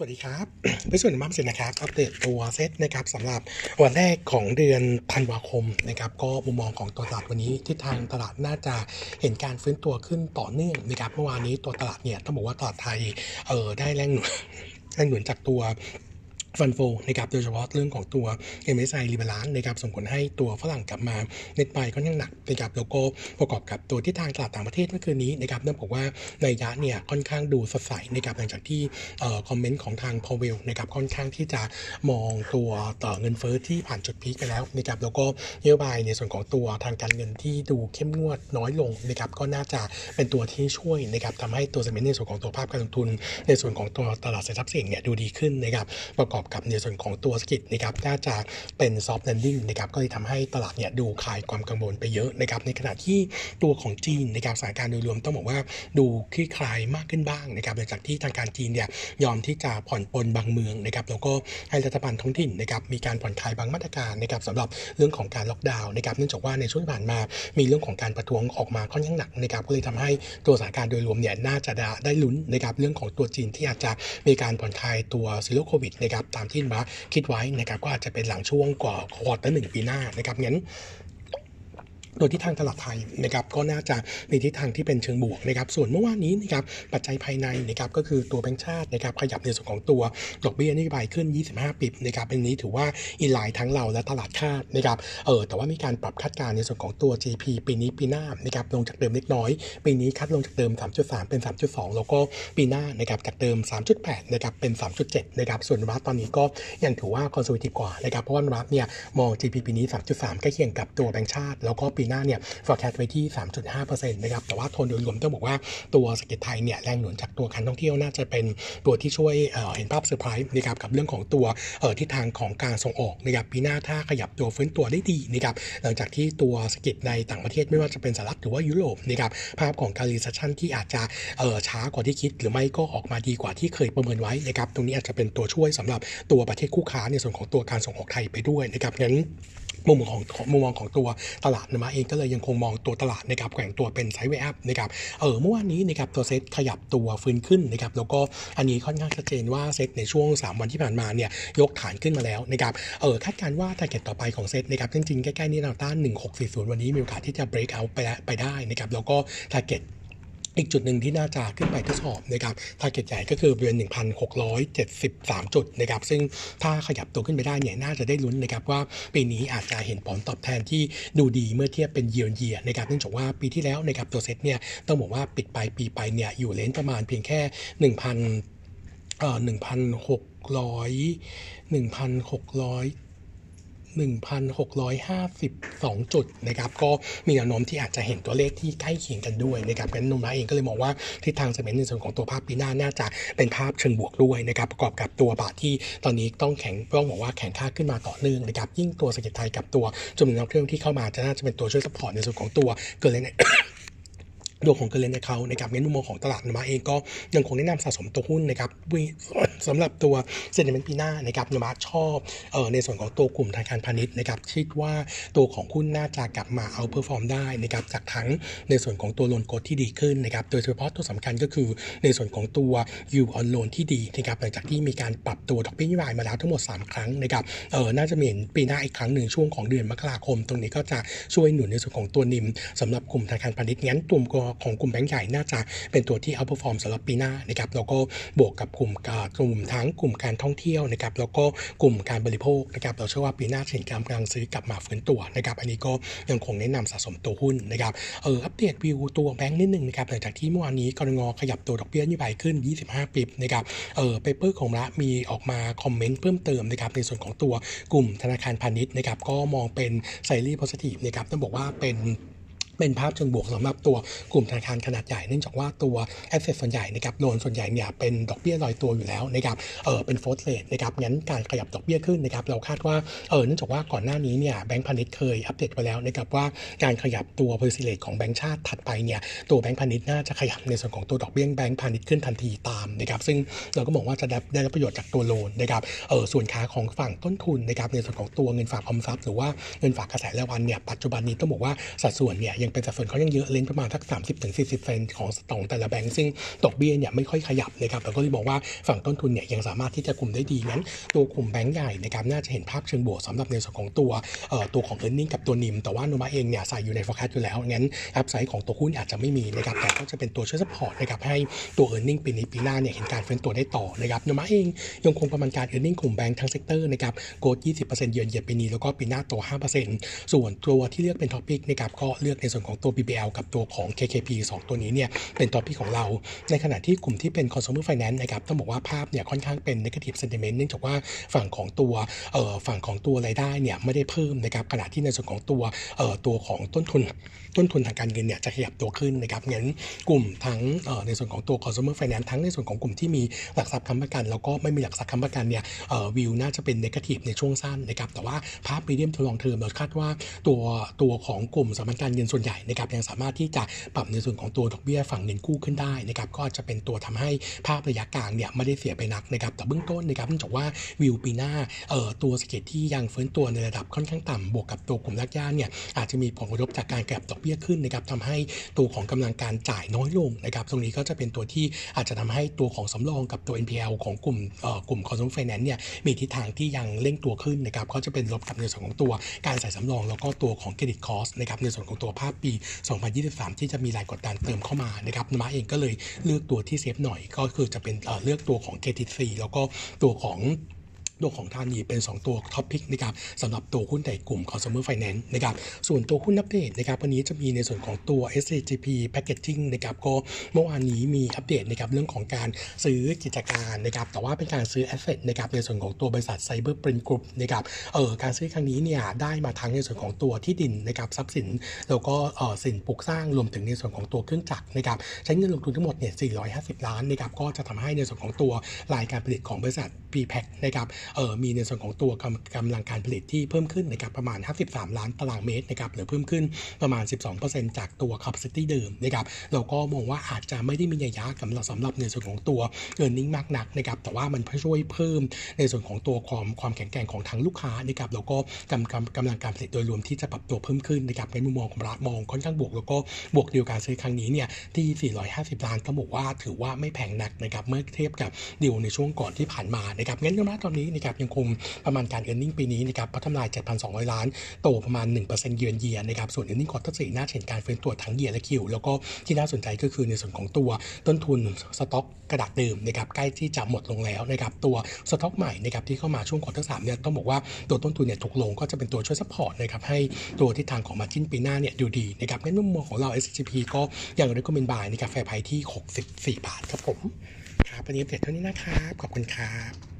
สวัสดีครับในส่วนของมัมเซ็นนะครับ อัปเดตตัวเซตนะครับสำหรับวันแรกของเดือนธันวาคมนะครับ ก็มุมมองของตัวตลาดวันนี้ทิศทางตลาดน่าจะเห็นการฟื้นตัวขึ้นต่อเนื่องนะครับ เมื่อวานนี้ตัวตลาดเนี่ยต้องบอกว่าตลาดไทยเออได้แรงหนุนแรงหนุนจากตัว fund flow นะครับโดยเฉพาะเรื่องของตัว MSI รีบาลานนะครับส่งผลให้ตัวฝรั่งกลับมา net buy ค่อนข้างหนักนะครับแล้วก็ประกอบกับตัวทิศทางตลาดต่างประเทศเมื่อคืนนี้นะครับต้องบอกว่าในยะเนี่ยค่อนข้างดูสดใสนะครับหลังจากที่ comment ของทางพาวเวลนะครับค่อนข้างที่จะมองตัวต่อเงินเฟ้อที่ผ่านจุด peak ไปแล้วนะครับแล้วก็นโยบายในส่วนของตัวทางการเงินที่ดูเข้มงวดน้อยลงนะครับก็น่าจะเป็นตัวที่ช่วยนะครับทำให้ตัว sentiment ในส่วนของตัวภาพการลงทุน ในส่วนของตัวตลาดสินทรัพย์เสี่ยงเนี่ยดูดีขึ้นนะครับประกอบกับในส่วนของตัวเศรษฐกิจนะครับน่าจะเป็น soft landing นะครับก็เลยทำให้ตลาดเนี่ยดูคลายความกังวลไปเยอะนะครับในขณะที่ตัวของจีนนะครับสถานการณ์โดยรวมต้องบอกว่าดูคลี่คลายมากขึ้นบ้างนะครับหลังจากที่ทางการจีนเนี่ยยอมที่จะผ่อนปลนบางเมืองนะครับแล้วก็ให้รัฐบาลท้องถิ่นนะครับมีการผ่อนคลายบางมาตรการนะครับสำหรับเรื่องของการล็อกดาวน์นะครับเนื่องจากว่าในช่วงผ่านมามีเรื่องของการประท้วงออกมาค่อนข้างหนักนะครับก็เลยทำให้ตัวสถานการณ์โดยรวมเนี่ยน่าจะได้ลุ้นนะครับเรื่องของตัวจีนที่อาจจะมีการผ่อนคลายตัว zero COVID นะครับตามที่โนมูระคิดไว้นะครับก็อาจจะเป็นหลังช่วงก่อ quarter หนึ่งปีหน้านะครับงั้น โดยที่ทางตลาดไทยนะครับก็น่าจะมีทิศทางที่เป็นเชิงบวกนะครับส่วนเมื่อวานนี้นะครับปัจจัยภายในนะครับก็คือตัวแบงก์ชาตินะครับขยับในส่วนของตัวดอกเบี้ยนโยบายขึ้น 25ปิบนะครับเป็นนี้ถือว่าอินไลน์ทั้งเราและตลาดคาดนะครับเออแต่ว่ามีการปรับคาดการณ์ในส่วนของตัว GP ปีนี้ปีหน้านะครับลงจากเดิมเล็กน้อย ปีนี้คัดลงจากเดิม 3.3 เป็น 3.2 แล้วก็ปีหน้านะครับจากเดิม 3.8นะครับเป็น 3.7นะครับส่วนวัตตอนนี้ก็ยังถือว่าคอนโซลิทีฟกว่านะครับเพราะว่าวัตเนี่ยมอง GDP ปีนี้ 3.3ใกล้เคียงกับตัวแบงก์ชาติแล้วก็ปีหน้าเนี่ย forecast ไว้ที่ 3.5%นะครับ แต่ว่าโทนโดยรวมต้องบอกว่าตัวเศรษฐกิจไทยเนี่ยแรงหนุนจากตัวการท่องเที่ยวน่าจะเป็นตัวที่ช่วยเห็นภาพเซอร์ไพรส์นะครับกับเรื่องของตัวทิศทางของการส่งออกนะครับปีหน้าถ้าขยับตัวฟื้นตัวได้ดีนะครับหลังจากที่ตัวเศรษฐกิจในต่างประเทศไม่ว่าจะเป็นสหรัฐหรือว่ายุโรปนะครับภาพของการ recession ที่อาจจะช้ากว่าที่คิด หรือไม่ก็ออกมาดีกว่าที่เคยประเมินไว้นะครับตรงนี้อาจจะเป็นตัวช่วยสำหรับตัวประเทศคู่ค้าในส่วนของตัวการส่งออกไทยไปด้วยนะครับงั้น มุมของมุมมองของตัวตลาดโนมูระเองก็เลยยังคงมองตัวตลาดนะครับแกว่งตัวเป็น sideway up นะครับเออเมื่อวานนี้นะครับตัวเซ็ตขยับตัวฟื้นขึ้นนะครับแล้วก็อันนี้ค่อนข้างชัดเจนว่าเซ็ตในช่วง 3 วันที่ผ่านมาเนี่ยยกฐานขึ้นมาแล้วนะครับเออคาดการณ์ว่า target ต่อไปของเซ็ตนะครับจริงๆใกล้ๆนี้แนวต้าน 1640 วันนี้มีโอกาสที่จะ break out ไปไปได้นะครับแล้วก็ target อีกจุดหนึ่งที่น่าจะขึ้นไปทดสอบนะครับtarget ใหญ่ก็คือบริเวณ1,673 จุดนะครับ ซึ่งถ้าขยับตัวขึ้นไปได้เนี่ยน่าจะได้ลุ้นนะครับว่าปีนี้อาจจะเห็นผลตอบแทนที่ดูดีเมื่อเทียบเป็น year on year ะครับเนื่องจากว่าปีที่แล้วนะครับตัวเซ็ตเนี่ยต้องบอกว่าปิดไปปีไปเนี่ยอยู่เลนประมาณเพียงแค่ 1,000เอ่อ1,600 1,600 1,652 จุดนะครับก็มีแนวโน้มที่อาจจะเห็นตัวเลขที่ใกล้เคียงกันด้วยนะครับงั้นโนมูระเองก็เลยมองว่าทิศทางเซมเมนในส่วนของตัวภาพปีหน้าน่าจะเป็นภาพเชิงบวกด้วยนะครับประกอบกับตัวบาทที่ตอนนี้ต้องแข็งต้องบอกว่าแข็งค่าขึ้นมาต่อเนื่องนะครับยิ่งตัวสกิจไทยกับตัวจำนวนนักเที่ยวที่เข้ามาจะน่าจะเป็นตัวช่วยสปอร์ตในส่วนของตัวเกิดเลยเนี่ย ดวของเกลเลนในเขานะครับในมุมมองของตลาดนมาเองก็ยังคงแนะนำสะสมตัวหุ้นนะครับสำหรับตัวเซ็นเมนต์ปีหน้านะครับนมาชอบเออในส่วนของตัวกลุ่มธนาคารพาณิชย์นะครับคิดว่าตัวของหุ้นน่าจะกลับมาเอาเพอร์ฟอร์มได้นะครับจากทั้งในส่วนของตัว loan growth ที่ดีขึ้นนะครับโดยเฉพาะตัวสำคัญก็คือในส่วนของตัว yield on loan ที่ดีนะครับหลังจากที่มีการปรับตัวดอกเบี้ยนโยบายมาแล้วทั้งหมด 3 ครั้งนะครับเออน่าจะมีปีหน้าอีกครั้งหนึ่งช่วงของเดือนมกราคม ตรงนี้ก็จะช่วยหนุนในส่วนของตัว NIM สำหรับกลุ่มธนาคารพาณิชย์งั้นตัวของกลุ่มแบงก์ใหญ่น่าจะเป็นตัวที่ outperform สำหรับปีหน้านะครับแล้วก็บวกกับกลุ่มกลุ่มทั้งกลุ่มการท่องเที่ยวนะครับแล้วก็กลุ่มการบริโภคนะครับเราเชื่อว่าปีหน้าสินค้ากำลังซื้อกลับมาฟื้นตัวนะครับอันนี้ก็ยังคงแนะนำสะสมตัวหุ้นนะครับเอออัปเดตวิวตัวแบงค์นิดนึงนะครับหลังจากที่เมื่อวานนี้กนง.ขยับตัวดอกเบี้ยนโยบายขึ้น 25 bp นะครับเออ paper ของเรามีออกมา comment เพิ่มเติมนะครับในส่วนของตัวกลุ่มธนาคารพาณิชย์นะครับก็มองเป็น slightly positive นะครับต้องบอกว่าเป็น เป็นภาพเชิงบวกสำหรับตัวกลุ่มธนาคารขนาดใหญ่เนื่องจากว่าตัว asset ส่วนใหญ่นะครับ loan ส่วนใหญ่เนี่ยเป็นดอกเบี้ยลอยตัวอยู่แล้วนะครับเออเป็น float rate นะครับงั้นการขยับดอกเบี้ยขึ้นนะครับเราคาดว่าเออเนื่องจากว่าก่อนหน้านี้เนี่ยแบงก์พาณิชย์เคยอัปเดตไปแล้วนะครับว่าการขยับตัว policy rate ของแบงก์ชาติถัดไปเนี่ยตัวแบงก์พาณิชย์น่าจะขยับในส่วนของตัวดอกเบี้ยแบงก์พาณิชย์ขึ้นทันทีตามนะครับซึ่งเราก็มองว่าจะได้รับประโยชน์จากตัว loan นะครับเออส่วนขาของฝั่งต้นทุนนะครับในส่วนของตัวเงินฝากออมทรัพย์หรือว่าเงินฝากกระแสรายวันเนี่ยปัจจุบันนี้ต้องบอกว่าสัดส่วนเนี่ยยังเป็นสัดส่วนเขายังเยอะเลนประมาณสัก 30-40เปอร์เซ็นต์ของของแต่ละแบงก์ซึ่งดอกเบี้ยเนี่ยไม่ค่อยขยับนะครับเราก็เลยบอกว่าฝั่งต้นทุนเนี่ยยังสามารถที่จะคุมได้ดีงั้น ตัวกลุ่มแบงก์ใหญ่นะครับน่าจะเห็นภาพเชิงบวกสำหรับในส่วนของตัวเอ่อตัวของเอ e a r n i n g กับตัวนิมแต่ว่าโนมูระเองเนี่ยใส่อยู่ใน forecast อยู่แล้วงั้น upside ของตัวหุ้นอาจจะไม่มีนะครับแต่ก็จะเป็นตัวช่วย support นะครับให้ตัวเอ e a r n i n g ปีนี้ปีหน้าเนี่ยเห็นการฟื้นตัวได้ต่อนะครับโนมูระเองยังคงประมาณการ e a r n i n g กลุ่มแบงก์ทั้ง sector นะครับ growth 20% year on year ปีนี้แล้วก็ปีหน้าโต5%ส่วนตัวที่เลือกเป็น top pick นะครับก็เลือกในส่วนของตัว BBL กับตัวของ KKP สองตัวนี้เนี่ยเป็นท็อปิกของเรา ในขณะที่กลุ่มที่เป็น consumer finance นะครับต้องบอกว่าภาพเนี่ยค่อนข้างเป็น negative sentiment เนื่องจากว่าฝั่งของตัวเอ่อฝั่งของตัวรายได้เนี่ยไม่ได้เพิ่มนะครับขณะที่ในส่วนของตัวเอ่อตัวของต้นทุนต้นทุนทางการเงินเนี่ยจะขยับตัวขึ้นนะครับงั้นกลุ่มทั้งเอ่อในส่วนของตัว consumer finance ทั้งในส่วนของกลุ่มที่มีหลักทรัพย์ค้ำประกัน แล้วก็ไม่มีหลักทรัพย์ค้ำประกันเนี่ยเอ่อวิวน่าจะเป็น negative ในช่วงสั้นนะครับแต่ว่าภาพ medium to long term เราคาดว่าตัวตัวของกลุ่มสถาบันการเงินส่วนใหญ่นะครับยังสามารถที่จะปรับในส่วนของตัวดอกเบี้ยฝั่งเงินกู้ขึ้นได้นะครับก็จะเป็นตัวทำให้ภาพระยะกลางเนี่ยไม่ได้เสียไปนักนะครับแต่เบื้องต้นนะครับเนื่องจากว่าวิวปีหน้าเอ่อตัวสเก็ตที่ยังฟื้นตัวในระดับค่อนข้างต่ำบวกกับตัวกลุ่มรากหญ้าเนี่ยอาจจะมีผลกระทบจากการกลับดอกเบี้ยขึ้นนะครับทำให้ตัวของกำลังการจ่ายน้อยลงนะครับตรงนี้ก็จะเป็นตัวที่อาจจะทำให้ตัวของสำรองกับตัว NPL ของกลุ่มเอ่อกลุ่ม consumer finance เนี่ยมีทิศทางที่ยังเร่งตัวขึ้นนะครับก็จะเป็นลบกับในส่วนของตัวการใส่สำรอง แล้วก็ตัวของ credit cost นะครับในส่วนของตัวภาพปี 2023 ที่จะมีแรงกดดันเติมเข้ามานะครับโนมูระเองก็เลยเลือกตัวที่ safe หน่อยก็คือจะเป็นเอ่อเลือกตัวของ KTC แล้วก็ตัวของ ตัวของ THANI เป็น 2 ตัว top pick นะครับสำหรับตัวหุ้นในกลุ่ม consumer finance นะครับส่วนตัวหุ้นอัปเดตนะครับวันนี้จะมีในส่วนของตัว SCGP packaging นะครับก็เมื่อวานนี้มีอัปเดตนะครับเรื่องของการซื้อกิจการนะครับแต่ว่าเป็นการซื้อ asset นะครับในส่วนของตัวบริษัท Cyber Print Group นะครับเออการซื้อครั้งนี้เนี่ยได้มาทั้งในส่วนของตัวที่ดินนะครับทรัพย์สิน แล้วก็เออสินปลูกสร้างรวมถึงในส่วนของตัวเครื่องจักรนะครับใช้เงินลงทุนทั้งหมดเนี่ย450 ล้านนะครับก็จะทำให้ในส่วนของตัวรายการผลิตของบริษัท p p a c นะครับมีในส่วนของตัวกำกำลังการผลิตที่เพิ่มขึ้นนะครับประมาณ 53 ล้านตารางเมตรนะครับหรือเพิ่มขึ้นประมาณ 12%จากตัว capacity เดิมนะครับเราก็มองว่าอาจจะไม่ได้มีนัยยะสำหรับสำหรับในส่วนของตัว e a r n i n g มากนักนะครับแต่ว่ามันช่วยเพิ่มในส่วนของตัวความความแข็งแกร่งของทางลูกค้านะครับแล้วก็กำกำกำลังการผลิตโดยรวมที่จะปรับตัวเพิ่มขึ้นนะครับในมุมมองของรัฐมองค่อนข้างบวกแล้วก็บวกดีลการซื้อครั้งนี้เนี่ยที่ 450 ล้านต้องบอกว่าถือว่าไม่แพงนักนะครับเมื่อเทียบกับดีลในช่วงก่อนที่ผ่านมานะครับงั้นณตอนนี้นะครับยังคงประมาณการ e a r n i n g ปีนี้นะครับพัฒนา7,200 ล้านโตประมาณ 1% year on year นะครับส่วน earning quarter สี่น่าเห็นการฟื้นตัวทั้ง year และ Q แล้วก็ที่น่าสนใจก็คือในส่วนของตัวต้นทุนสต็อกกระดาษเดิมนะครับใกล้ที่จะหมดลงแล้วนะครับตัวสต็อกใหม่นะครับที่เข้ามาช่วง quarter สามเนี่ยต้องบอกว่าตัวต้นทุนเนี่ยถูกลงก็จะเป็นตัวช่วย support นะครับให้ตัวทิศทางของ margin ปีหน้าเนี่ยดูดีนะครับในมุมมองของเรา SCP ก็ยังได้ recommend buy ในราคา fair price ที่ 64 บาทครับผม ครับวันนี้อัปเดตเท่านี้นะครับ ขอบคุณครับ